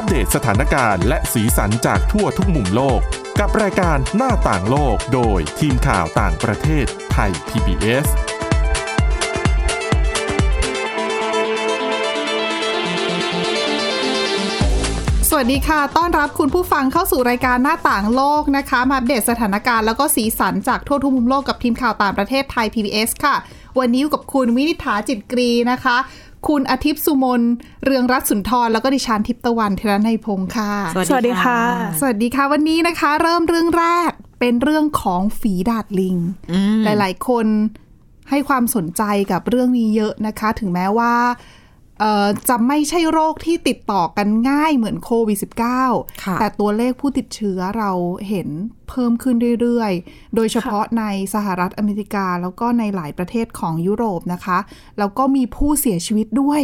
อัปเดตสถานการณ์และสีสันจากทั่วทุกมุมโลก กับรายการหน้าต่างโลกโดยทีมข่าวต่างประเทศไทย PBS สวัสดีค่ะ ต้อนรับคุณผู้ฟังเข้าสู่รายการหน้าต่างโลกนะคะ มาอัปเดตสถานการณ์แล้วก็สีสันจากทั่วทุกมุมโลกกับทีมข่าวต่างประเทศไทย PBS ค่ะ วันนี้อยู่กับคุณวินิษฐาจิตกรีนะคะ คุณอาทิตย์สุมน เรืองรัตน์สุนทร แล้วก็ดิฉันทิพย์ตะวันเทระในยพงค์ค่ะ สวัสดีค่ะ สวัสดีค่ะ วันนี้นะคะ เริ่มเรื่องแรกเป็นเรื่องของฝีดาดลิง หลาย ๆ คนให้ความสนใจกับเรื่องนี้เยอะนะคะ ถึงแม้ว่าเอ่อ จะไม่ใช่โรคที่ติดต่อกันง่ายเหมือนโควิด -19 ค่ะแต่ตัวเลขผู้ติดเชื้อเราเห็นเพิ่มขึ้นเรื่อยๆ โดยเฉพาะในสหรัฐอเมริกา แล้วก็ในหลายประเทศของยุโรปนะคะ แล้วก็มีผู้เสียชีวิตด้วย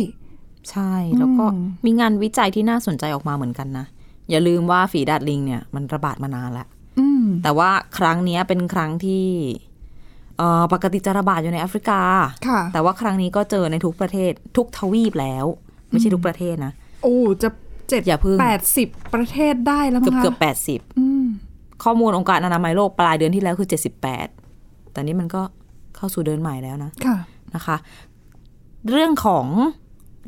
ใช่ แล้วก็อืมมีงานวิจัยที่น่าสนใจออกมาเหมือนกันนะ อย่าลืมว่าฝีดาดลิงเนี่ยมันระบาดมานานแล้วอืมแต่ว่าครั้งเนี้ยเป็นครั้งที่เอ่อ ปกติจะระบาดอยู่ในแอฟริกาค่ะแต่ว่าครั้งนี้ก็เจอในทุกประเทศทุกทวีปแล้ว ไม่ใช่ทุกประเทศนะ โอ้จะเจ็ดอย่าเพิ่งแปดสิบประเทศได้แล้วมั้เกือบงคะเกือบแปดสิบอืมข้อมูลองค์การอนามัยโลกปลายเดือนที่แล้วคือเจ็ดสิบแปดแต่นี่มันก็เข้าสู่เดือนใหม่แล้วนะค่ะนะคะ เรื่องของ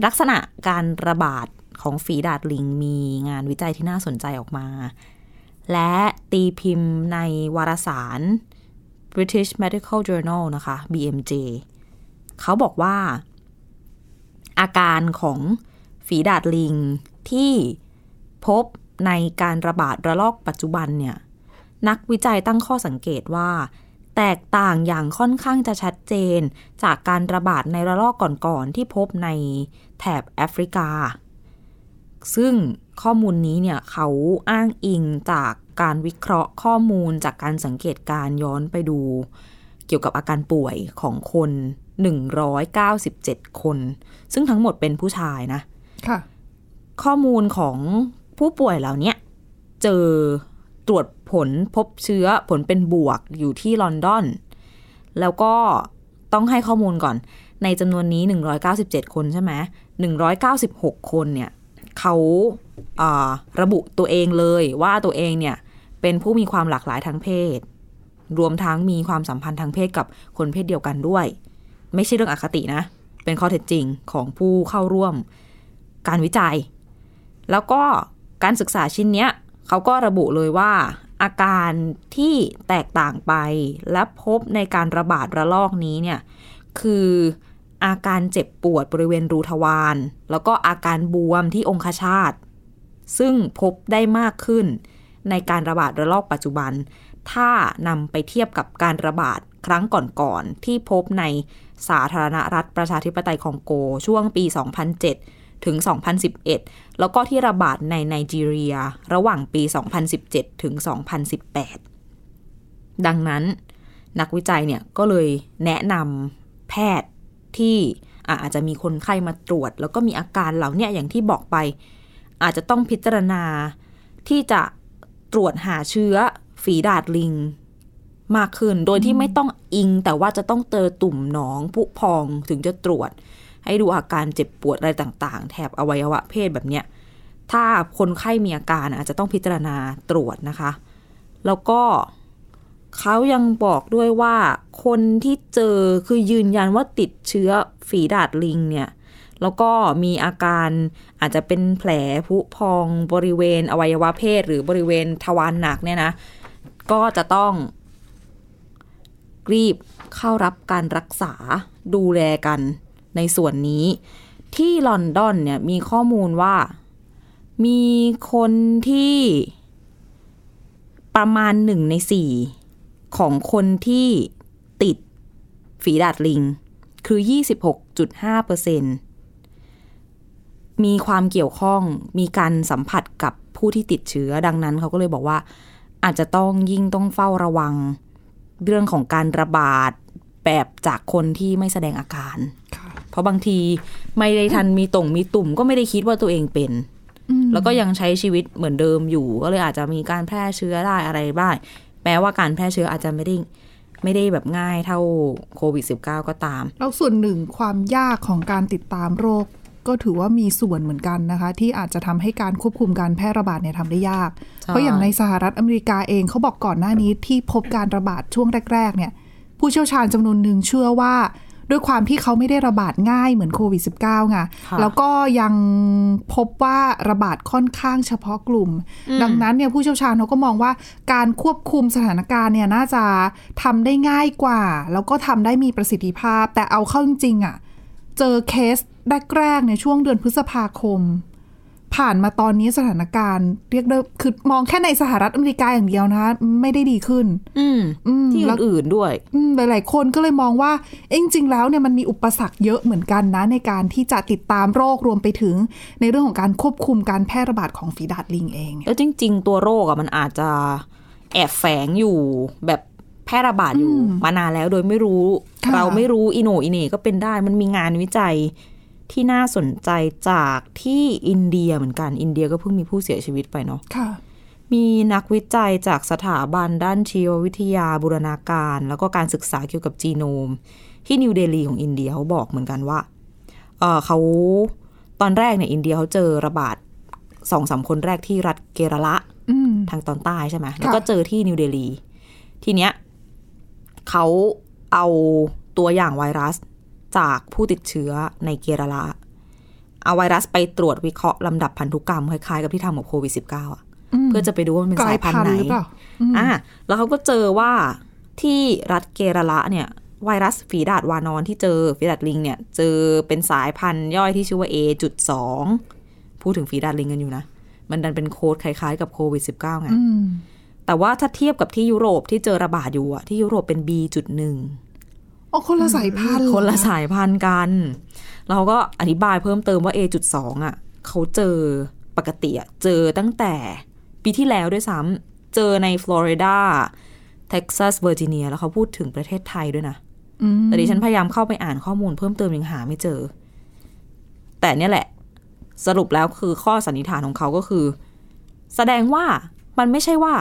ลักษณะการระบาดของฝีดาดลิงมีงานวิจัยที่น่าสนใจออกมา และตีพิมพ์ในวารสาร British Medical Journal นะคะ BMJ เขาบอกว่า อาการของฝีดาดลิงที่พบในการระบาดระลอกปัจจุบันเนี่ย นักวิจัยตั้งข้อสังเกตว่า แตกต่างอย่างค่อนข้างจะชัดเจนจากการระบาดในระลอกก่อนๆที่พบในแถบแอฟริกา ซึ่งข้อมูลนี้เนี่ยเขาอ้างอิงจาก การวิเคราะห์ข้อมูลจากการสังเกตการณ์ย้อนไปดู เกี่ยวกับอาการป่วยของคน 197 คน ซึ่งทั้งหมดเป็นผู้ชายนะค่ะ ข้อมูลของผู้ป่วยเหล่าเนี้ยเจอตรวจผลพบเชื้อผลเป็นบวกอยู่ที่ลอนดอน แล้วก็ต้องให้ข้อมูลก่อน ในจำนวนนี้ 197 คนใช่ไหม196 คนเนี่ยเขาอ่าระบุตัวเองเลยว่าตัวเองเนี่ย เป็นผู้มีความหลากหลายทางเพศ รวมทั้งมีความสัมพันธ์ทางเพศกับคนเพศเดียวกันด้วย ไม่ใช่เรื่องอคตินะ เป็นข้อเท็จจริงของผู้เข้าร่วมการวิจัย แล้วก็การศึกษาชิ้นเนี้ยเขาก็ระบุเลยว่า อาการที่แตกต่างไปและพบในการระบาดระลอกนี้เนี่ยคืออาการเจ็บปวดบริเวณรูทวารแล้วก็อาการบวมที่องคชาตซึ่งพบได้มากขึ้น ในการระบาดระลอกปัจจุบัน ถ้านำไปเทียบกับการระบาดครั้งก่อนๆที่พบในสาธารณรัฐประชาธิปไตยคองโก ช่วงปี 2007 ถึง 2011 แล้วก็ที่ระบาดในไนจีเรียระหว่างปี 2017 ถึง 2018 ดังนั้นนักวิจัยเนี่ยก็เลยแนะนำแพทย์ที่อาจจะมีคนไข้มาตรวจ แล้วก็มีอาการเหล่านี้อย่างที่บอกไป อาจจะต้องพิจารณาที่จะ ตรวจหาเชื้อฝีดาดลิง มากขึ้น โดยที่ไม่ต้องอิงแต่ว่าจะต้องเจอตุ่มหนองผุพองถึงจะตรวจ ให้ดูอาการเจ็บปวดอะไรต่างๆ แถบอวัยวะเพศแบบเนี้ยถ้าคนไข้มีอาการอาจจะต้องพิจารณาตรวจนะคะ แล้วก็เขายังบอกด้วยว่าคนที่เจอคือยืนยันว่าติดเชื้อฝีดาดลิงเนี่ย แล้วก็มีอาการอาจจะเป็นแผลผุพองบริเวณอวัยวะเพศ หรือบริเวณทวารหนักเนี่ยนะ ก็จะต้องรีบเข้ารับการรักษาดูแลกันในส่วนนี้ ที่ลอนดอนเนี่ยมีข้อมูลว่า มีคนที่ประมาณหนึ่งในสี่ของคนที่ติดฝีดาดลิง คือ 26.5เปอร์เซ็นต์ มีความเกี่ยวข้องมีการสัมผัสกับผู้ที่ติดเชื้อดังนั้นเขาก็เลยบอกว่า อาจจะต้องยิ่งต้องเฝ้าระวังเรื่องของการระบาดแบบจากคนที่ไม่แสดงอาการค่ะเพราะบางทีไม่ได้ทันมีตุ่งมีตุ่มก็ไม่ได้คิดว่าตัวเองเป็น แล้วก็ยังใช้ชีวิตเหมือนเดิมอยู่ ก็เลยอาจจะมีการแพร่เชื้อได้อะไรบ้างแม้ว่าการแพร่เชื้ออาจจะไม่ได้ไม่ได้แบบง่ายเท่าโควิด -19 ก็ตาม แล้วส่วนหนึ่งความยากของการติดตามโรค ก็ถือว่ามีส่วนเหมือนกันนะคะ ที่อาจจะทำให้การควบคุมการแพร่ระบาดเนี่ยทำได้ยากใช่เพราะอย่างในสหรัฐอเมริกาเองเขาบอกก่อนหน้านี้ที่พบการระบาดช่วงแรก ๆ เนี่ย ผู้เชี่ยวชาญจำนวนหนึ่งเชื่อว่า ด้วยความที่เขาไม่ได้ระบาดง่ายเหมือนโควิด -19 ไงค่ะแล้วก็ยังพบว่าระบาดค่อนข้างเฉพาะกลุ่ม ดังนั้นเนี่ยผู้เชี่ยวชาญเขาก็มองว่าการควบคุมสถานการณ์เนี่ยน่าจะทำได้ง่ายกว่า แล้วก็ทำได้มีประสิทธิภาพ แต่เอาเข้าจริงๆอะเจอเคส แรกๆในช่วงเดือนพฤษภาคม ผ่านมาตอนนี้สถานการณ์ เรียกได้คือมองแค่ในสหรัฐอเมริกาอย่างเดียวนะคะไม่ได้ดีขึ้น อืมอืมที่แล้วอื่นๆด้วยอืมหลายๆคนก็เลยมองว่าเอ้ยจริงๆแล้วเนี่ยมันมีอุปสรรคเยอะเหมือนกันนะ ในการที่จะติดตามโรครวมไปถึง ในเรื่องของการควบคุมการแพร่ระบาดของฝีดาดลิงเองเนี่ยแล้วจริง ๆ ตัวโรคอะมันอาจจะแอบแฝงอยู่แบบแพร่ระบาดอยู่มานานแล้วโดยไม่รู้ค่ะเราไม่รู้อีโหนอีเหน่ก็เป็นได้ มันมีงานวิจัย ที่น่าสนใจจากที่อินเดียเหมือนกันอินเดียก็เพิ่งมีผู้เสียชีวิตไปเนาะค่ะ มีนักวิจัยจากสถาบันด้านชีววิทยาบูรณาการ แล้วก็การศึกษาเกี่ยวกับจีโนม ที่นิวเดลีของอินเดียเขาบอกเหมือนกันว่าเออเขาตอนแรกเนี่ยอินเดียเขาเจอระบาดสองสามคนแรกที่รัฐเกรัละอืมทางตอนใต้ใช่ไหมแล้วก็เจอที่นิวเดลี ทีเนี้ยเขาเอาตัวอย่างไวรัส จากผู้ติดเชื้อในเกรัละเอาไวรัสไปตรวจวิเคราะห์ลำดับพันธุกรรมคล้ายๆกับที่ทำกับโควิด -19 อะเพื่อจะไปดูว่ามันเป็นกลาสายยพันพันธุ์ไหนธุ์หรือเปล่าอ่าแล้วเขาก็เจอว่าที่รัฐเกรัละเนี่ยไวรัสฝีดาดวานอนที่เจอฝีดาดลิงเนี่ย เจอเป็นสายพันธุ์ย่อยที่ชื่อว่า A.2 พูดถึงฝีดาดลิงกันอยู่นะ มันดันเป็นโค้ดคล้ายๆกับโควิด -19 ไงอืมแต่ว่าถ้าเทียบกับที่ยุโรปที่เจอระบาดอยู่อะที่ยุโรปเป็น B.1 อ๋อคนละสายพันธุ์เหรอคนละสายพันธุ์กัน เราก็อธิบายเพิ่มเติมว่า A.2 อะเขาเจอปกติอะเจอตั้งแต่ปีที่แล้วด้วยซ้ำเจอในฟลอริดาเท็กซัสเวอร์จิเนียแล้วเขาพูดถึงประเทศไทยด้วยนะอืมแต่ดิฉันพยายามเข้าไปอ่านข้อมูลเพิ่มเติมยังหาไม่เจอ แต่เนี่ยแหละ สรุปแล้วคือข้อสันนิษฐานของเขาก็คือ แสดงว่ามันไม่ใช่ว่า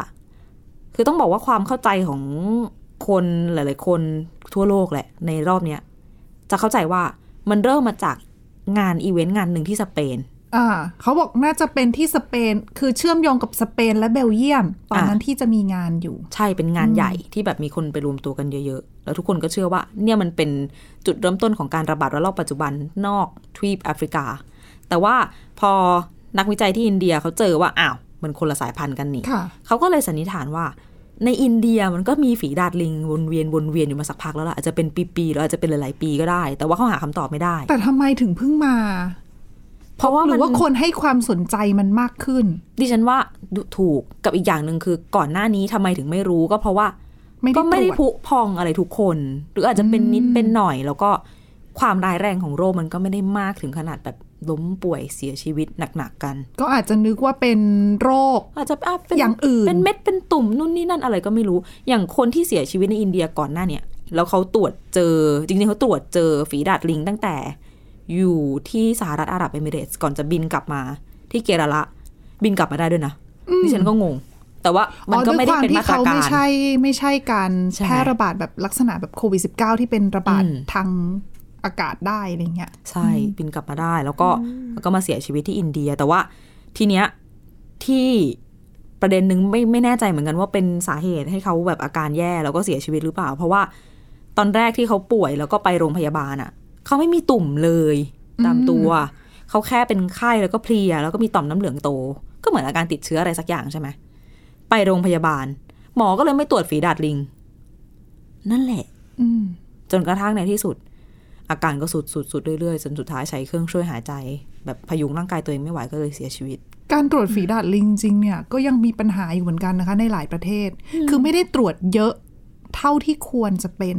คือต้องบอกว่าความเข้าใจของ คนหลาย ๆ คนทั่วโลกแหละ ในรอบเนี้ยจะเข้าใจว่ามันเริ่มมาจากงานอีเวนต์งานหนึ่งที่สเปนอ่าเขาบอกน่าจะเป็นที่สเปน คือเชื่อมโยงกับสเปนและเบลเยียม ตอนนั้นที่จะมีงานอยู่ ใช่เป็นงานใหญ่ที่แบบมีคนไปรวมตัวกันเยอะ ๆ แล้วทุกคนก็เชื่อว่า เนี่ยมันเป็นจุดเริ่มต้นของการระบาดระลอกปัจจุบันนอกทวีปแอฟริกา แต่ว่าพอนักวิจัยที่อินเดียเขาเจอว่าอ้าวมันคนละสายพันธุ์กันนี่ค่ะเขาก็เลยสันนิษฐานว่า ในอินเดียมันก็มีฝีดาดลิงวนเวียนวนเวียนอยู่มาสักพักแล้วล่ะอาจจะเป็นปีๆหรืออาจจะเป็นหลายๆปีก็ได้ แต่ว่าเขาหาคำตอบไม่ได้ แต่ทำไมถึงเพิ่งมา เพราะว่าหรืมันอว่าคนให้ความสนใจมันมากขึ้น ดิฉันว่าดูถูกกับอีกอย่างหนึ่งคือก่อนหน้านี้ทำไมถึงไม่รู้ก็เพราะว่าไม่ได้ก็ไม่ได้ตรวจพุพองอะไรทุกคน หรืออาจจะเป็นนิดเป็นหน่อย แล้วก็ความร้ายแรงของโรคมันก็ไม่ได้มากถึงขนาดแบบ ล้มป่วยเสียชีวิตหนักๆกัน ก็อาจจะนึกว่าเป็นโรค อาจจะอะเป็นอย่างอื่น เป็นเม็ดเป็นตุ่มนู่นนี่นั่นอะไรก็ไม่รู้ อย่างคนที่เสียชีวิตในอินเดียก่อนหน้าเนี่ย แล้วเขาตรวจเจอ จริงๆเขาตรวจเจอฝีดาดลิงตั้งแต่ อยู่ที่สหรัฐอาหรับเอมิเรตส์ก่อนจะบินกลับมา ที่เกรัละ บินกลับมาได้ด้วยนะดิฉันก็งงแต่ว่ามันก็ไม่ได้เป็นอ๋อมาด้วยตรความที่เขากาไม่รใช่ไม่ใช่การใช่ไหมแพร่ระบาดแบบลักษณะแบบโควิด -19 ที่เป็นระบาดอืมทาง อากาศได้อะไรเงี้ยใช่บินกลับมาได้ แล้วก็แล้วก็มาเสียชีวิตที่อินเดีย แต่ว่าทีเนี้ยที่ประเด็นหนึ่งไม่ไม่แน่ใจเหมือนกันว่าเป็นสาเหตุให้เขาแบบอาการแย่แล้วก็เสียชีวิตหรือเปล่า เพราะว่าตอนแรกที่เขาป่วยแล้วก็ไปโรงพยาบาลอะเขาไม่มีตุ่มเลยตามตัว เขาแค่เป็นไข้แล้วก็เพลีย แล้วก็มีต่อมน้ำเหลืองโต ก็เหมือนอาการติดเชื้ออะไรสักอย่างใช่ไหมไปโรงพยาบาล หมอก็เลยไม่ตรวจฝีดาดลิง นั่นแหละ อืมจนกระทั่งในที่สุด อาการก็สุดสุดสุดเรื่อยๆจนสุดท้ายใช้เครื่องช่วยหายใจ แบบพยุงร่างกายตัวเองไม่ไหวก็เลยเสียชีวิต การตรวจฝีดาดลิงจริงเนี่ยก็ยังมีปัญหาอยู่เหมือนกันนะคะ ในหลายประเทศ คือไม่ได้ตรวจเยอะเท่าที่ควรจะเป็น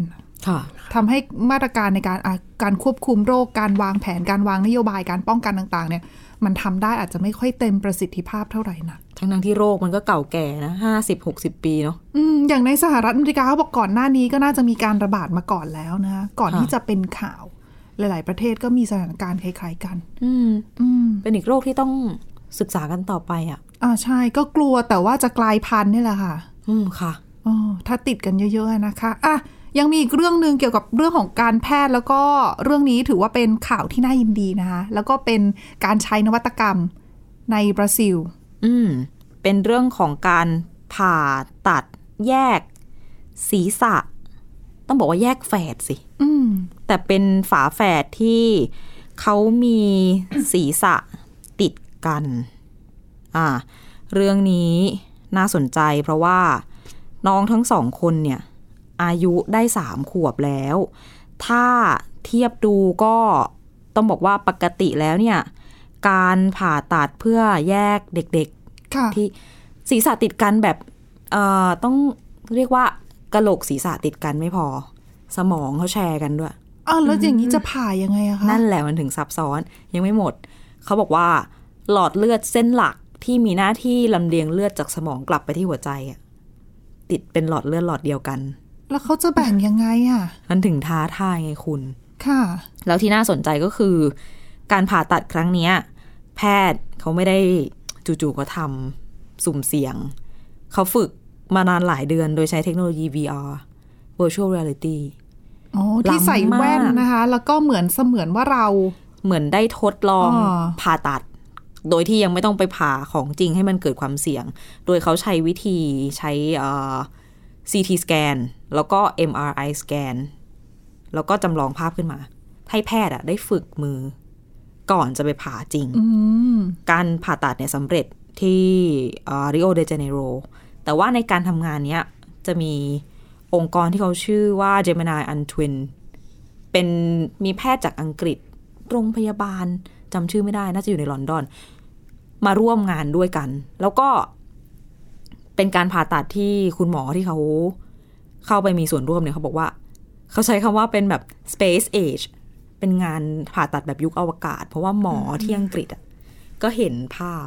ค่ะทำให้มาตรการในการอะการควบคุมโรคการวางแผนการวางนโยบายการป้องกันต่าง ๆ เนี่ย มันทำได้อาจจะไม่ค่อยเต็มประสิทธิภาพเท่าไหร่นะ ทั้งทั้งๆที่โรคมันก็เก่าแก่นะห้าสิบหกสิบปีเนาะอืมอย่างในสหรัฐอเมริกาเขาบอกก่อนหน้านี้ก็น่าจะมีการระบาดมาก่อนแล้วนะคะก่อนค่ะที่จะเป็นข่าว หลาย ๆ ประเทศก็มีสถานการณ์คล้าย ๆ กัน อืมอืมเป็นอีกโรคที่ต้องศึกษากันต่อไปอะ อ่าใช่ก็กลัวแต่ว่าจะกลายพันธุ์นี่แหละค่ะ อืมค่ะอ๋อถ้าติดกันเยอะๆนะคะอะยังมีอีกเรื่องหนึ่งเกี่ยวกับเรื่องของการแพทย์แล้วก็เรื่องนี้ถือว่าเป็นข่าวที่น่ายินดีนะคะแล้วก็เป็นการใช้นวัตกรรมในบราซิล อืม เป็นเรื่องของการผ่าตัดแยก ศีรษะ ต้องบอกว่าแยกแฝดสิอืมแต่เป็นฝาแฝดที่เขามีศีรษะติดกัน อ่า เรื่องนี้น่าสนใจเพราะว่าน้องทั้งสองคนเนี่ย อายุได้สามขวบแล้ว ถ้าเทียบดูก็ต้องบอกว่าปกติแล้วเนี่ย การผ่าตัดเพื่อแยกเด็กค่ะๆที่ศีรษะติดกันแบบเอ่อต้องเรียกว่ากะโหลกศีรษะติดกันไม่พอ สมองเขาแชร์กันด้วยอ้าวแล้วอย่างนี้จะผ่ายังไงอะคะนั่นแหละมันถึงซับซ้อนยังไม่หมด เขาบอกว่าหลอดเลือดเส้นหลักที่มีหน้าที่ลำเลียงเลือดจากสมองกลับไปที่หัวใจอะติดเป็นหลอดเลือดหลอดเดียวกัน แล้วเขาจะแบ่งยังไงอะมันถึงท้าทายไงคุณ ค่ะ แล้วที่น่าสนใจก็คือ การผ่าตัดครั้งเนี้ย แพทย์เขาไม่ได้จู่ๆก็ทำสุ่มเสี่ยง เขาฝึกมานานหลายเดือนโดยใช้เทคโนโลยี VR virtual reality อ๋อที่ใส่แว่นล้ำมากนะคะ แล้วก็เหมือนเสมือนว่าเรา เหมือนได้ทดลองอ่าผ่าตัด โดยที่ยังไม่ต้องไปผ่าของจริงให้มันเกิดความเสี่ยง โดยเขาใช้วิธีใช้เอ่อ CT สแกนแล้วก็ MRI สแกนแล้วก็จำลองภาพขึ้นมา ให้แพทย์อะได้ฝึกมือ ก่อนจะไปผ่าจริงอืมการผ่าตัดเนี่ยสำเร็จที่ริโอเดจาเนโร แต่ว่าในการทำงานเนี้ยจะมีองค์กรที่เขาชื่อว่า Gemini Untwin เป็นมีแพทย์จากอังกฤษ โรงพยาบาลจำชื่อไม่ได้ น่าจะอยู่ในลอนดอน มาร่วมงานด้วยกัน แล้วก็เป็นการผ่าตัดที่คุณหมอที่เขาเข้าไปมีส่วนร่วมเนี่ยเขาบอกว่า เขาใช้คำว่าเป็นแบบ space age เป็นงานผ่าตัดแบบยุคอวกาศ เพราะว่าหมอที่อังกฤษอะก็เห็นภาพ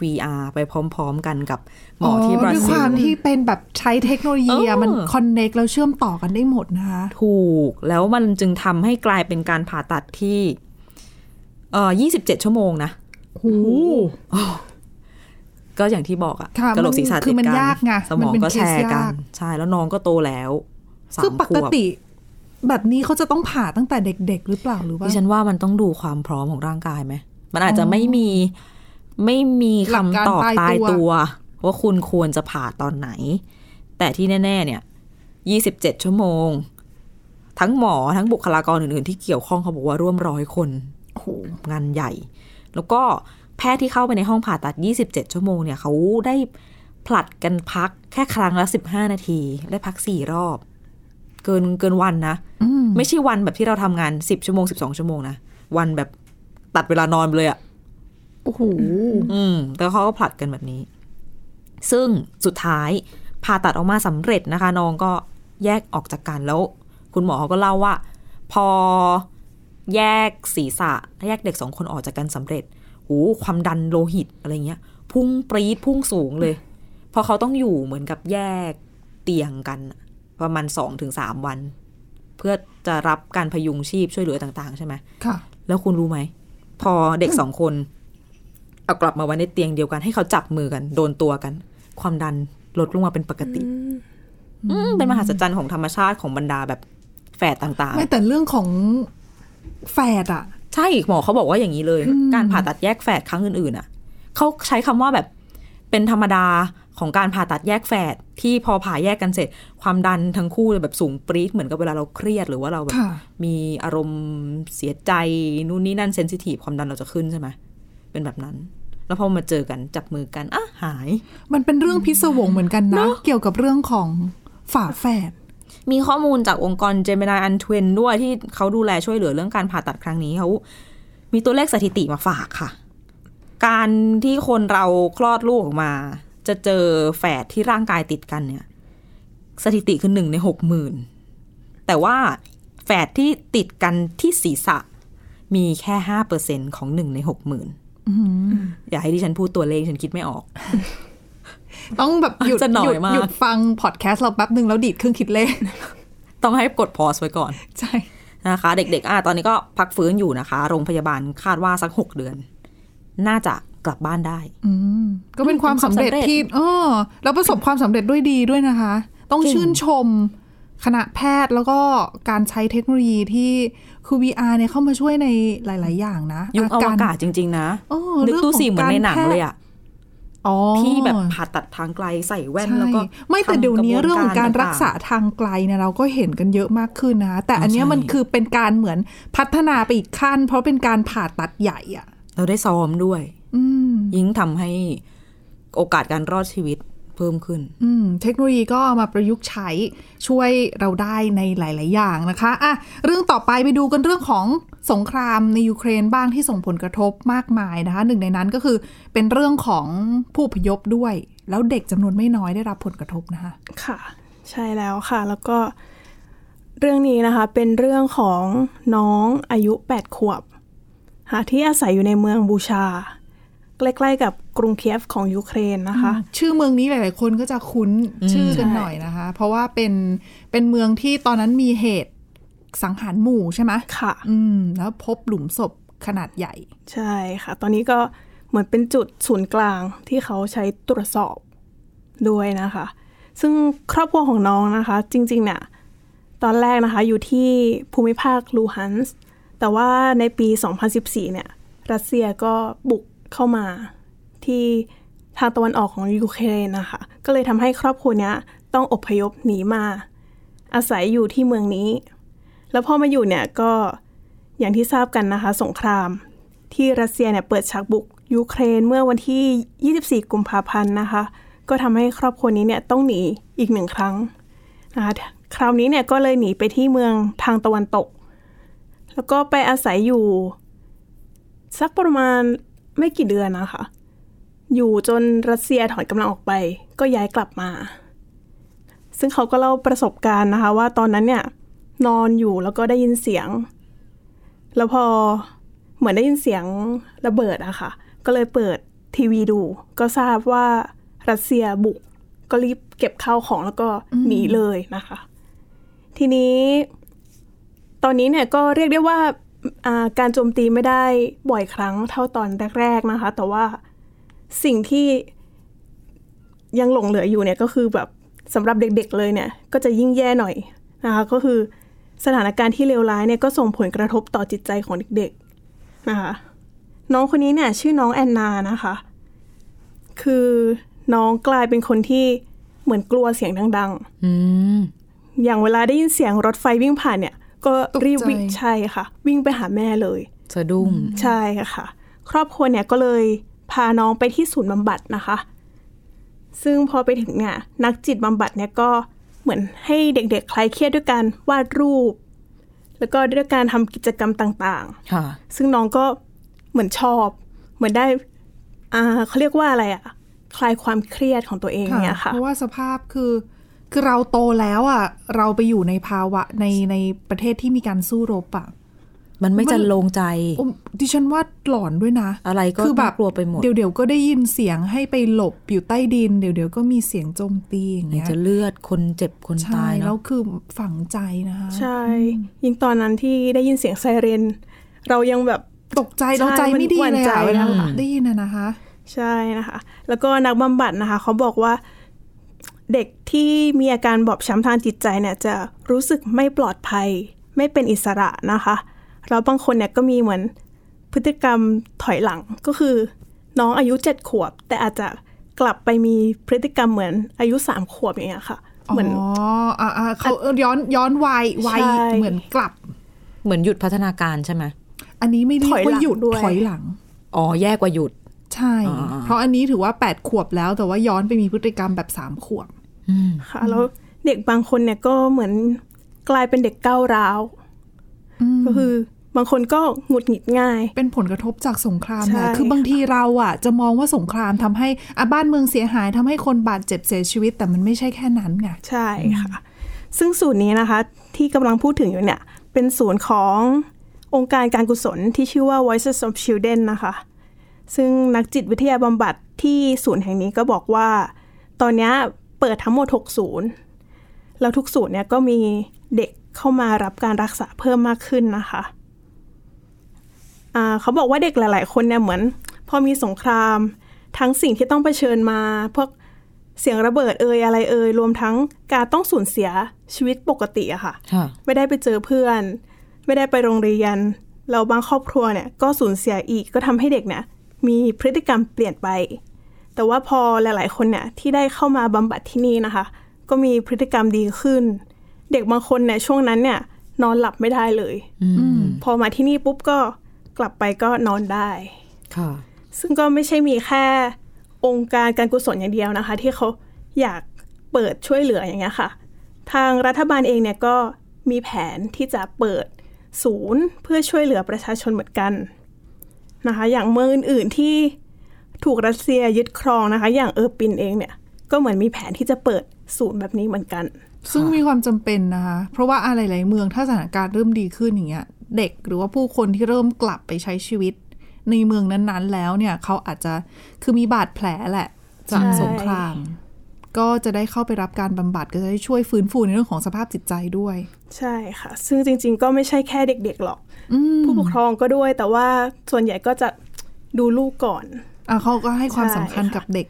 VR ไปพร้อม ๆ กันกับหมอที่บราด้วยคซิวามลที่เป็นแบบใช้เทคโนโลยีอะเออมันคอนเน็กแล้วเชื่อมต่อกันได้หมดนะคะ ถูกแล้วมันจึงทำให้กลายเป็นการผ่าตัดที่เอ่อ27 ชั่วโมงนะโอ้โหก็อย่างที่บอกอะค่ะกระโหลกศีรษะมันคืติอดมันกัยากไงสมองมันเป็นก็แชร์เคสกัยานกใช่แล้วน้องก็โตแล้วสาคือมปขกวบติ แบบนี้เขาจะต้องผ่าตั้งแต่เด็ก ๆ หรือเปล่าหรือว่าดิฉันว่ามันต้องดูความพร้อมของร่างกายไหมมันอาจจะไม่มีไม่มีหลักการคำตอบตายตายตัวตัว ว่าคุณควรจะผ่าตอนไหน แต่ที่แน่ ๆ เนี่ย27ชั่วโมง ทั้งหมอทั้งบุคลากรอื่น ๆ ที่เกี่ยวข้องเขาบอกว่าร่วมร้อยคนโอ้โหงานใหญ่ แล้วก็แพทย์ที่เข้าไปในห้องผ่าตัด 27 ชั่วโมงเนี่ยเขาได้ผลัดกันพักแค่ครั้งละ 15 นาที ได้พัก 4 รอบ เกินเกินวันนะอืมไม่ใช่วันแบบที่เราทำงาน10ชั่วโมง12ชั่วโมงนะวันแบบตัดเวลานอนไปเลยอะโอ้โหอืมแต่เขาก็ผลัดกันแบบนี้ ซึ่งสุดท้ายผ่าตัดออกมาสำเร็จนะคะ น้องก็แยกออกจากกันแล้ว คุณหมอเขาก็เล่าว่า พอแยกศีรษะ แยกเด็กสองคนออกจากกันสำเร็จโอ้ความดันโลหิตอะไรเงี้ย พุ่งปรี๊ดพุ่งสูงเลยเพราะเขาต้องอยู่เหมือนกับแยกเตียงกันอะ ประมาณสองถึงสามวัน เพื่อจะรับการพยุงชีพช่วยเหลือต่าง ๆ ใช่ไหมค่ะ แล้วคุณรู้ไหม พอเด็กสองคน เอากลับมาไว้ในเตียงเดียวกันให้เขาจับมือกัน โดนตัวกัน ความดันลดลงมาเป็นปกติอืมเป็นมหัศจรรย์ของธรรมชาติของบรรดาแบบแฝดต่างไม่แต่เรื่องของแฝดอะๆใช่หมอเขาบอกว่าอย่างนี้เลย การผ่าตัดแยกแฝดครั้งอื่นๆอะเขาใช้คำว่าแบบเป็นธรรมดา ของการผ่าตัดแยกแฝดที่พอผ่าแยกกันเสร็จ ความดันทั้งคู่เลยแบบสูงปรี๊ดเหมือนกับเวลาเราเครียดหรือว่าเราแบบค่ะมีอารมณ์เสียใจนู่นนี่นั่นเซนซิทีฟความดันเราจะขึ้นใช่ไหมเป็นแบบนั้น แล้วพอมาเจอกันจับมือกันอะหาย มันเป็นเรื่องพิศวงเหมือนกันนะ เกี่ยวกับเรื่องของฝาแฝดมีข้อมูลจากองค์กร Gemini Untwin ด้วยที่เขาดูแลช่วยเหลือเรื่องการผ่าตัดครั้งนี้เขามีตัวเลขสถิติมาฝากค่ะ การที่คนเราคลอดลูกออกมา จะเจอแฝดที่ร่างกายติดกันเนี่ย สถิติคือหนึ่งในหกหมื่นแต่ว่าแฝดที่ติดกันที่ศีรษะ มีแค่ห้าเปอร์เซ็นของหนึ่งในหกหมื่นอย่าให้ดิฉันพูดตัวเลขฉันคิดไม่ออก ต้องแบบหยุดจะหน่อยหยุดมากหยุดฟังพอดแคสต์เราแป๊บหนึ่งแล้วดีดเครื่องคิดเลข ต้องให้กดพอสไว้ก่อน ใช่นะคะ เด็กๆอะตอนนี้ก็พักฟื้นอยู่นะคะ โรงพยาบาลคาดว่าสักหกเดือน น่าจะ กลับบ้านได้อืมก็เป็นความสำเร็จเป็นความสำเร็จที่เออแล้วประสบความสำเร็จด้วยดีด้วยนะคะ ต้องเก่งชื่นชมคณะแพทย์แล้วก็การใช้เทคโนโลยีที่คือ VR เนี่ยเข้ามาช่วยในหลาย ๆ อย่างนะยุคอวกาศจริง ๆ นะโอ้นึกรื่องตู้ของสีเหมือนในหนังการแพทเลยอะอ๋อที่แบบผ่าตัดทางไกลใส่แว่นใช่แล้วก็ ไม่แต่เดี๋ยวนี้ทำกะบเรื่องของการต่งๆรักษาทางไกลเนี่ยเราก็เห็นกันเยอะมากขึ้นนะ แต่อันเนี้ยใช่มันคือเป็นการเหมือนพัฒนาไปอีกขั้น เพราะเป็นการผ่าตัดใหญ่อะเราได้ซ้อมด้วยอืม ยิ่งทำให้โอกาสการรอดชีวิตเพิ่มขึ้นอืมเทคโนโลยีก็เอามาประยุกต์ใช้ช่วยเราได้ในหลาย ๆ อย่างนะคะอะเรื่องต่อไปไปดูกันเรื่องของสงครามในยูเครนบ้างที่ส่งผลกระทบมากมายนะคะ หนึ่งในนั้นก็คือเป็นเรื่องของผู้อพยพด้วย แล้วเด็กจำนวนไม่น้อยได้รับผลกระทบนะคะ ค่ะ ใช่แล้วค่ะ แล้วก็เรื่องนี้นะคะ เป็นเรื่องของน้องอายุ 8 ขวบค่ะที่อาศัยอยู่ในเมืองบูชา ใกล้ๆกับกรุงเคียฟของยูเครนนะคะ ชื่อเมืองนี้หลาย ๆ คนก็จะคุ้นชื่อกันหน่อยนะคะ เพราะว่าเป็นเป็นเมืองที่ตอนนั้นมีเหตุสังหารหมู่ใช่ไหมค่ะ อืม แล้วพบหลุมศพขนาดใหญ่ ใช่ค่ะ ตอนนี้ก็เหมือนเป็นจุดศูนย์กลางที่เขาใช้ตรวจสอบด้วยนะคะ ซึ่งครอบครัวของน้องนะคะ จริง ๆ เนี่ย ตอนแรกนะคะ อยู่ที่ภูมิภาคลูฮันส์ แต่ว่าในปี 2014 เนี่ย รัสเซียก็บุก เข้ามาที่ทางตะวันออกของยูเครนนะคะ ก็เลยทำให้ครอบครัวนี้ต้องอพยพหนีมา อาศัยอยู่ที่เมืองนี้ แล้วพอมาอยู่เนี่ยก็อย่างที่ทราบกันนะคะ สงคราม ที่รัสเซียเนี่ยเปิดฉากบุกยูเครนเมื่อวันที่ 24 กุมภาพันธ์นะคะ ก็ทำให้ครอบครัวนี้เนี่ยต้องหนีอีกหนึ่งครั้งนะคะคราวนี้เนี่ยก็เลยหนีไปที่เมืองทางตะวันตก แล้วก็ไปอาศัยอยู่ สักประมาณ ไม่กี่เดือนนะคะ อยู่จนรัสเซียถอนกำลังออกไป ก็ย้ายกลับมา ซึ่งเขาก็เล่าประสบการณ์นะคะ ว่าตอนนั้นเนี่ยนอนอยู่แล้วก็ได้ยินเสียง แล้วพอเหมือนได้ยินเสียงระเบิดอะค่ะ ก็เลยเปิดทีวีดู ก็ทราบว่ารัสเซียบุกก็รีบเก็บข้าวของแล้วก็หนีเลยนะคะ ทีนี้ ตอนนี้เนี่ยก็เรียกได้ว่า การโจมตีไม่ได้บ่อยครั้งเท่าตอนแรกๆนะคะ แต่ว่าสิ่งที่ยังหลงเหลืออยู่เนี่ยก็คือแบบสำหรับเด็กๆเลยเนี่ยก็จะยิ่งแย่หน่อยนะคะก็คือสถานการณ์ที่เลวร้ายเนี่ยก็ส่งผลกระทบต่อจิตใจของเด็กๆนะคะน้องคนนี้เนี่ยชื่อน้องแอนนานะคะ คือน้องกลายเป็นคนที่เหมือนกลัวเสียงดังอืมๆอย่างเวลาได้ยินเสียงรถไฟวิ่งผ่านเนี่ย ก็รีบวิ่งตกใจใช่ค่ะ วิ่งไปหาแม่เลยสะดุ้งใช่ค่ะ ครอบครัวเนี่ยก็เลยพาน้องไปที่ศูนย์บำบัดนะคะ ซึ่งพอไปถึงเนี่ยนักจิตบำบัดเนี่ยก็เหมือนให้เด็กๆคลายเครียดด้วยการวาดรูป แล้วก็ด้วยการทำกิจกรรมต่างค่ะๆซึ่งน้องก็เหมือนชอบ เหมือนได้อ่าเขาเรียกว่าอะไรอะคลายความเครียดของตัวเองเนี่ยค่ะเพราะว่าสภาพคือ คือเราโตแล้วอะ เราไปอยู่ในภาวะในในประเทศที่มีการสู้รบอะมันไม่มันจะลงใจโอ้ดิฉันว่าหลอนด้วยนะ อะไรก็คือแบบน่ากลัวไปหมด เดี๋ยวเดี๋ยวก็ได้ยินเสียงให้ไปหลบอยู่ใต้ดิน เดี๋ยวเดี๋ยวก็มีเสียงโจมตีอย่างไหนเงี้ยจะเลือดคนเจ็บคนใช่ตายแล้เนาะวคือฝังใจนะคะใช่ ยิ่งตอนนั้นที่ได้ยินเสียงไซเรน เรายังแบบตกใจใช่เราใจไม่ดีมันหวั่นเลยใจอะเวลานะคะได้ยินอะนะคะ ใช่นะคะ แล้วก็นักบำบัดนะคะ เขาบอกว่า เด็กที่มีอาการบอบช้ำทางจิตใจเนี่ยจะรู้สึกไม่ปลอดภัย ไม่เป็นอิสระนะคะแล้วบางคนเนี่ยก็มีเหมือนพฤติกรรมถอยหลังก็คือ น้องอายุเจ็ดขวบ แต่อาจจะกลับไปมีพฤติกรรมเหมือนอายุสามขวบอย่างเงี้ยค่ะเหมือนอ๋ออ่าอ่าเขาเออย้อนย้อนวัยวัยใช่เหมือนกลับ เหมือนหยุดพัฒนาการใช่ไหมอันนี้ไม่เรียถอยกหลัว่างหยุดด้วยถอยหลังอ๋อแย่กว่าหยุดใช่อ่าเพราะอันนี้ถือว่า 8 ขวบแล้วแต่ว่าย้อนไปมีพฤติกรรมแบบ 3 ขวบอืม ค่ะแล้วเด็กบางคนเนี่ยก็เหมือนกลายเป็นเด็กก้าวร้าวก็คือบางคนก็หงุดหงิดง่าย เป็นผลกระทบจากสงครามใช่นะคือบางทีเราอะ จะมองว่าสงครามทำให้อะบ้านเมืองเสียหายทำให้คนบาดเจ็บเสียชีวิต แต่มันไม่ใช่แค่นั้นไงใช่ค่ะ ซึ่งศูนย์นี้นะคะ ที่กำลังพูดถึงอยู่เนี่ย เป็นศูนย์ขององค์การการกุศลที่ชื่อว่า Voices of Children นะคะ ซึ่งนักจิตวิทยาบำบัดที่ศูนย์แห่งนี้ก็บอกว่า ตอนเนี้ย เปิดทั้งหมด 6 ศูนย์ แล้วทุกศูนย์เนี่ยก็มีเด็กเข้ามารับการรักษาเพิ่มมากขึ้นนะคะอ่าเขาบอกว่าเด็กหลาย ๆ คนเนี่ยเหมือน พอมีสงคราม ทั้งสิ่งที่ต้องเผชิญมาพวกเสียงระเบิดเอ่ยอะไรเอ่ยรวมทั้งการต้องสูญเสียชีวิตปกติอะค่ะค่ะไม่ได้ไปเจอเพื่อน ไม่ได้ไปโรงเรียนเราบางครอบครัวเนี่ยก็สูญเสียอีกก็ทำให้เด็กเนี่ยมีพฤติกรรมเปลี่ยนไป แต่ว่าพอหลาย ๆ คนเนี่ยที่ได้เข้ามาบำบัดที่นี่นะคะ ก็มีพฤติกรรมดีขึ้น เด็กบางคนเนี่ยช่วงนั้นเนี่ยนอนหลับไม่ได้เลยอืมพอมาที่นี่ปุ๊บก็กลับไปก็นอนได้ค่ะ ซึ่งก็ไม่ใช่มีแค่องค์การการกุศลอย่างเดียวนะคะ ที่เขาอยากเปิดช่วยเหลืออย่างเงี้ยค่ะ ทางรัฐบาลเองเนี่ยก็มีแผนที่จะเปิดศูนย์เพื่อช่วยเหลือประชาชนเหมือนกันนะคะ อย่างเมืองอื่น ๆที่ ถูกรัสเซียยึดครองนะคะ อย่างเออร์ปินเองเนี่ย ก็เหมือนมีแผนที่จะเปิดศูนย์แบบนี้เหมือนกัน ซึ่งมีความจำเป็นนะคะ เพราะว่าอะไรหลายๆเมืองถ้าสถานการณ์เริ่มดีขึ้นอย่างเงี้ย เด็กหรือว่าผู้คนที่เริ่มกลับไปใช้ชีวิต ในเมืองนั้นๆ แล้วเนี่ยเขาอาจจะคือมีบาดแผลแหละจากใช่สงคราม ก็จะได้เข้าไปรับการบำบัดก็จะได้ช่วยฟื้นฟูในเรื่องของสภาพจิตใจด้วย ใช่ค่ะ ซึ่งจริง ๆ ก็ไม่ใช่แค่เด็ก ๆ หรอกผู้ปกครองก็ด้วย แต่ว่าส่วนใหญ่ก็จะดูลูกก่อน อะเขาก็ให้ความใช่สำคัญค่ะกับเด็ก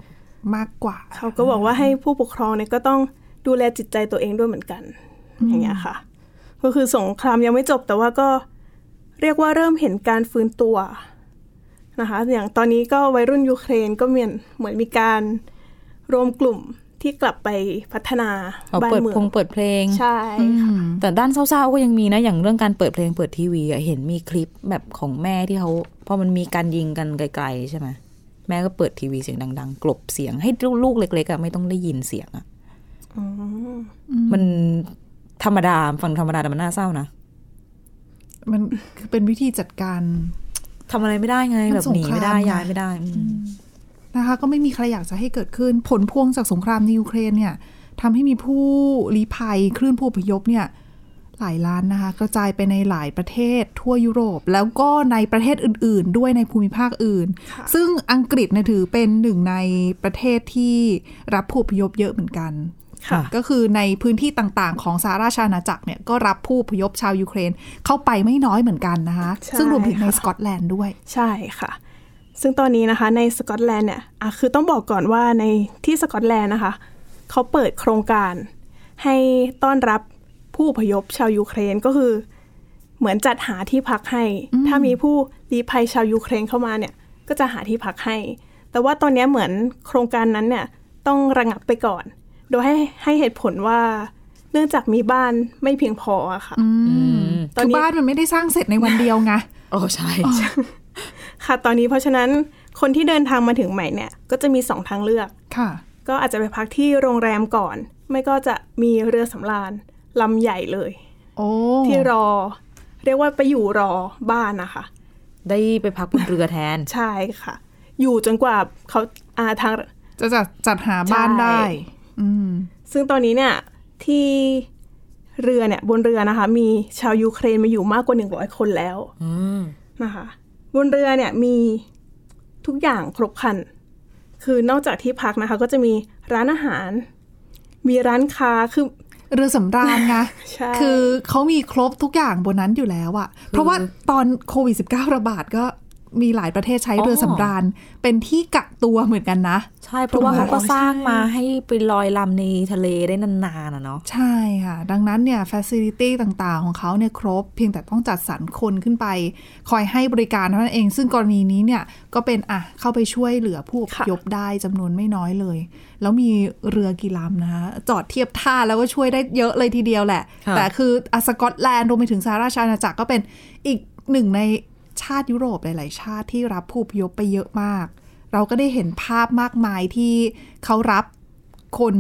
มากกว่า เขาก็บอกว่าให้ผู้ปกครองเนี่ยก็ต้องดูแลจิตใจตัวเองด้วยเหมือนกัน อย่างเงี้ยค่ะ ก็คือสงครามยังไม่จบแต่ว่าก็เรียกว่าเริ่มเห็นการฟื้นตัวนะคะ อย่างตอนนี้ก็วัยรุ่นยูเครนก็เหมือนเหมือนมีการรวมกลุ่มที่กลับไปพัฒนาเอาบ้านเปิดเมือพงงเปิดเพลง ใช่ค่ะแต่ด้านเศร้าๆก็ยังมีนะ อย่างเรื่องการเปิดเพลงเปิดทีวีอะเห็นมีคลิปแบบของแม่ที่เขาพอมันมีการยิงกันไกลๆใช่ไหม แม่ก็เปิดทีวีเสียงดัง ๆ กลบเสียงให้ลูกๆเล็กๆอะไม่ต้องได้ยินเสียงอะมันธรรมดาฟังธรรมดาแต่มันน่าเศร้านะมันคือเป็นวิธีจัดการทำอะไรไม่ได้ไงมันแบบหนีไม่ได้สงครามไงย้ายไม่ได้อืมนะคะ ก็ไม่มีใครอยากจะให้เกิดขึ้น ผลพวงจากสงครามในยูเครนเนี่ยทำให้มีผู้ลี้ภัยคลื่นผู้อพยพเนี่ย หลายล้านนะคะ กระจายไปในหลายประเทศทั่วยุโรป แล้วก็ในประเทศอื่น ๆ ด้วยในภูมิภาคอื่น ซึ่งอังกฤษเนี่ยถือเป็นหนึ่งในประเทศที่รับผู้อพยพเยอะเหมือนกันค่ะก็คือในพื้นที่ต่างๆ ของสหราชอาณาจักรเนี่ยก็รับผู้อพยพชาวยูเครนเข้าไปไม่น้อยเหมือนกันนะคะใช่ซึ่งรวมถึงในค่ะสกอตแลนด์ด้วย ใช่ค่ะ ซึ่งตอนนี้นะคะในสกอตแลนด์เนี่ยอะคือต้องบอกก่อนว่าในที่สกอตแลนด์นะคะเขาเปิดโครงการให้ต้อนรับ ผู้อพยพชาวยูเครนก็คือ เหมือนจัดหาที่พักให้ ถ้ามีผู้ลี้ภัยชาวยูเครนเข้ามาเนี่ย ก็จะหาที่พักให้ แต่ว่าตอนนี้เหมือนโครงการนั้นเนี่ยต้องระงับไปก่อน โดยให้ให้เหตุผลว่าเนื่องจากมีบ้านไม่เพียงพออะค่ะตอนคือนี้บ้านมันไม่ได้สร้างเสร็จในวันเดียวไงโอ้ใช่ ค่ะ ตอนนี้เพราะฉะนั้นคนที่เดินทางมาถึงใหม่เนี่ย ก็จะมีสองทางเลือก ค่ะ ก็อาจจะไปพักที่โรงแรมก่อน ไม่ก็จะมีเรือสำราญ ลำใหญ่เลยโอ้ที่รอ เรียกว่าไปอยู่รอบ้านนะคะ ได้ไปพักบนเรือแทน ใช่ค่ะ อยู่จนกว่าเขาอาทางจะจัดจัดหาบ้านใช่ได้อืมซึ่งตอนนี้เนี่ยที่เรือเนี่ย บนเรือนะคะ มีชาวยูเครนมาอยู่มากกว่า100คนแล้วอืม เรือสำราญไงใช่คือเขามีครบทุกอย่างบนนั้นอยู่แล้วอะเพราะว่าตอนโควิด -19 ระบาดก็ มีหลายประเทศใช้เรือสำราญ เป็นที่กักตัวเหมือนกันนะ ใช่เพราะว่าถูกไหมเขาก็สร้างมาให้ไปลอยลำในทะเลได้นานๆอะเนาะใช่ค่ะ ดังนั้นเนี่ยฟ a ซิลิตี้ต่างๆ ของเขาเนี่ยครบ เพียงแต่ต้องจัดสรรคนขึ้นไป คอยให้บริการเท่านั้นเอง ซึ่งกรณีนี้เนี่ยก็เป็นอะเข้าไปช่วยเหลือผู้อพยพได้จำนวนไม่น้อยเลย แล้วมีเรือกี่ลำนะคะจอดเทียบท่าแล้วก็ช่วยได้เยอะเลยทีเดียวแหละค่ะแต่คืออะสกอตแลนด์รวมไปถึงสหราชอาณาจักรก็เป็นอีกหนึ่งใน ชาติยุโรปหลาย ๆ ชาติที่รับผู้อพยพไปเยอะมาก เราก็ได้เห็นภาพมากมายที่เขารับคน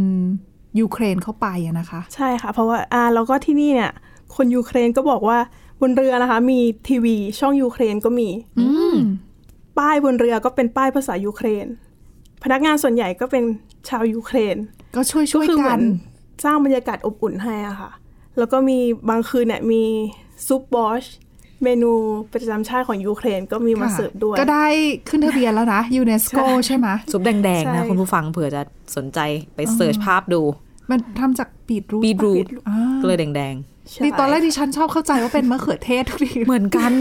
ยูเครนเข้าไปอะนะคะ ใช่ค่ะ เพราะว่าอ่าแล้วก็ที่นี่เนี่ย คนยูเครนก็บอกว่าบนเรือนะคะ มีทีวีช่องยูเครนก็มี อืมป้ายบนเรือก็เป็นป้ายภาษายูเครน พนักงานส่วนใหญ่ก็เป็นชาวยูเครน ก็ช่วยช่วยก็คือเหกัมืนนสร้างบรรยากาศอบอุ่นให้อะค่ะ แล้วก็มีบางคืนเนี่ยมีซุปบอร์ช เมนูประจำชาติของยูเครนก็มีมาค่ะเสิร์ฟด้วย ก็ได้ขึ้นทะเบียนแล้วนะยูเนสโกใช่ไหมซุปแดงๆใช่นะคุณผู้ฟังเผื่อจะสนใจไปเสิร์ชภาพดู มันทำจากบีทรูทบีทรูทอ่าก็เลยแดงใช่ดีตอนแรกที่ฉันชอบเข้าใจว่าเป็นมะเขือเทศทุกทีๆเหมือนกัน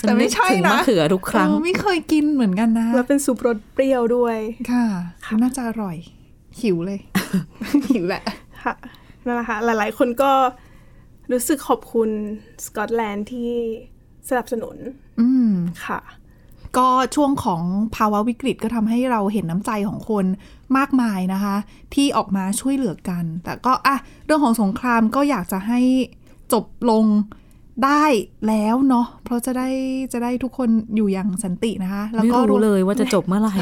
แต่ไม่ใช่ถึงนะมะเขือทุกครั้งเออไม่เคยกินเหมือนกันนะ แล้วเป็นซุปรสเปรี้ยวด้วย ค่ะน่าจะอร่อยหิวเลยหิวแหละค่ะนั่นแหละค่ะหลาย ๆ คนก็ รู้สึกขอบคุณสกอตแลนด์ที่สนับสนุน อืมค่ะ ก็ช่วงของภาวะวิกฤตก็ทำให้เราเห็นน้ำใจของคนมากมายนะคะ ที่ออกมาช่วยเหลือกัน แต่ก็อะเรื่องของสงครามก็อยากจะให้จบลงได้แล้วเนาะเพราะจะได้จะได้ทุกคนอยู่อย่างสันตินะคะ แล้วไม่ก็รู้เลยว่าจะจบเมื่อไหร่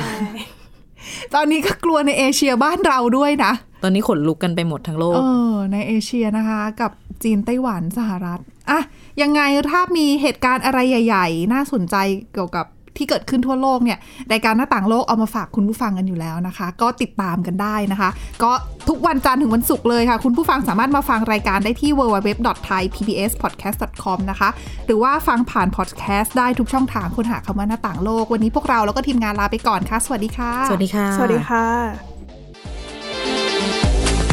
ตอนนี้ก็กลัวในเอเชียบ้านเราด้วยนะ ตอนนี้ขนลุกกันไปหมดทั้งโลก เออ ในเอเชียนะคะ กับจีนไต้หวันสหรัฐอะยังไงถ้ามีเหตุการณ์อะไรใหญ่ ๆ น่าสนใจเกี่ยวกับที่เกิดขึ้นทั่วโลกเนี่ยรายการหน้าต่างโลกเอามาฝากคุณผู้ฟังกันอยู่แล้วนะคะ ก็ติดตามกันได้นะคะ ก็ทุกวันจันทร์ถึงวันศุกร์เลยค่ะ คุณผู้ฟังสามารถมาฟังรายการได้ที่ www.thaipbspodcast.com นะคะ หรือว่าฟังผ่านพอดแคสต์ได้ทุกช่องทางค้นหาคำว่าหน้าต่างโลก วันนี้พวกเราแล้วก็ทีมงานลาไปก่อนค่ะ สวัสดีค่ะ สวัสดีค่ะ สวัสดีค่ะ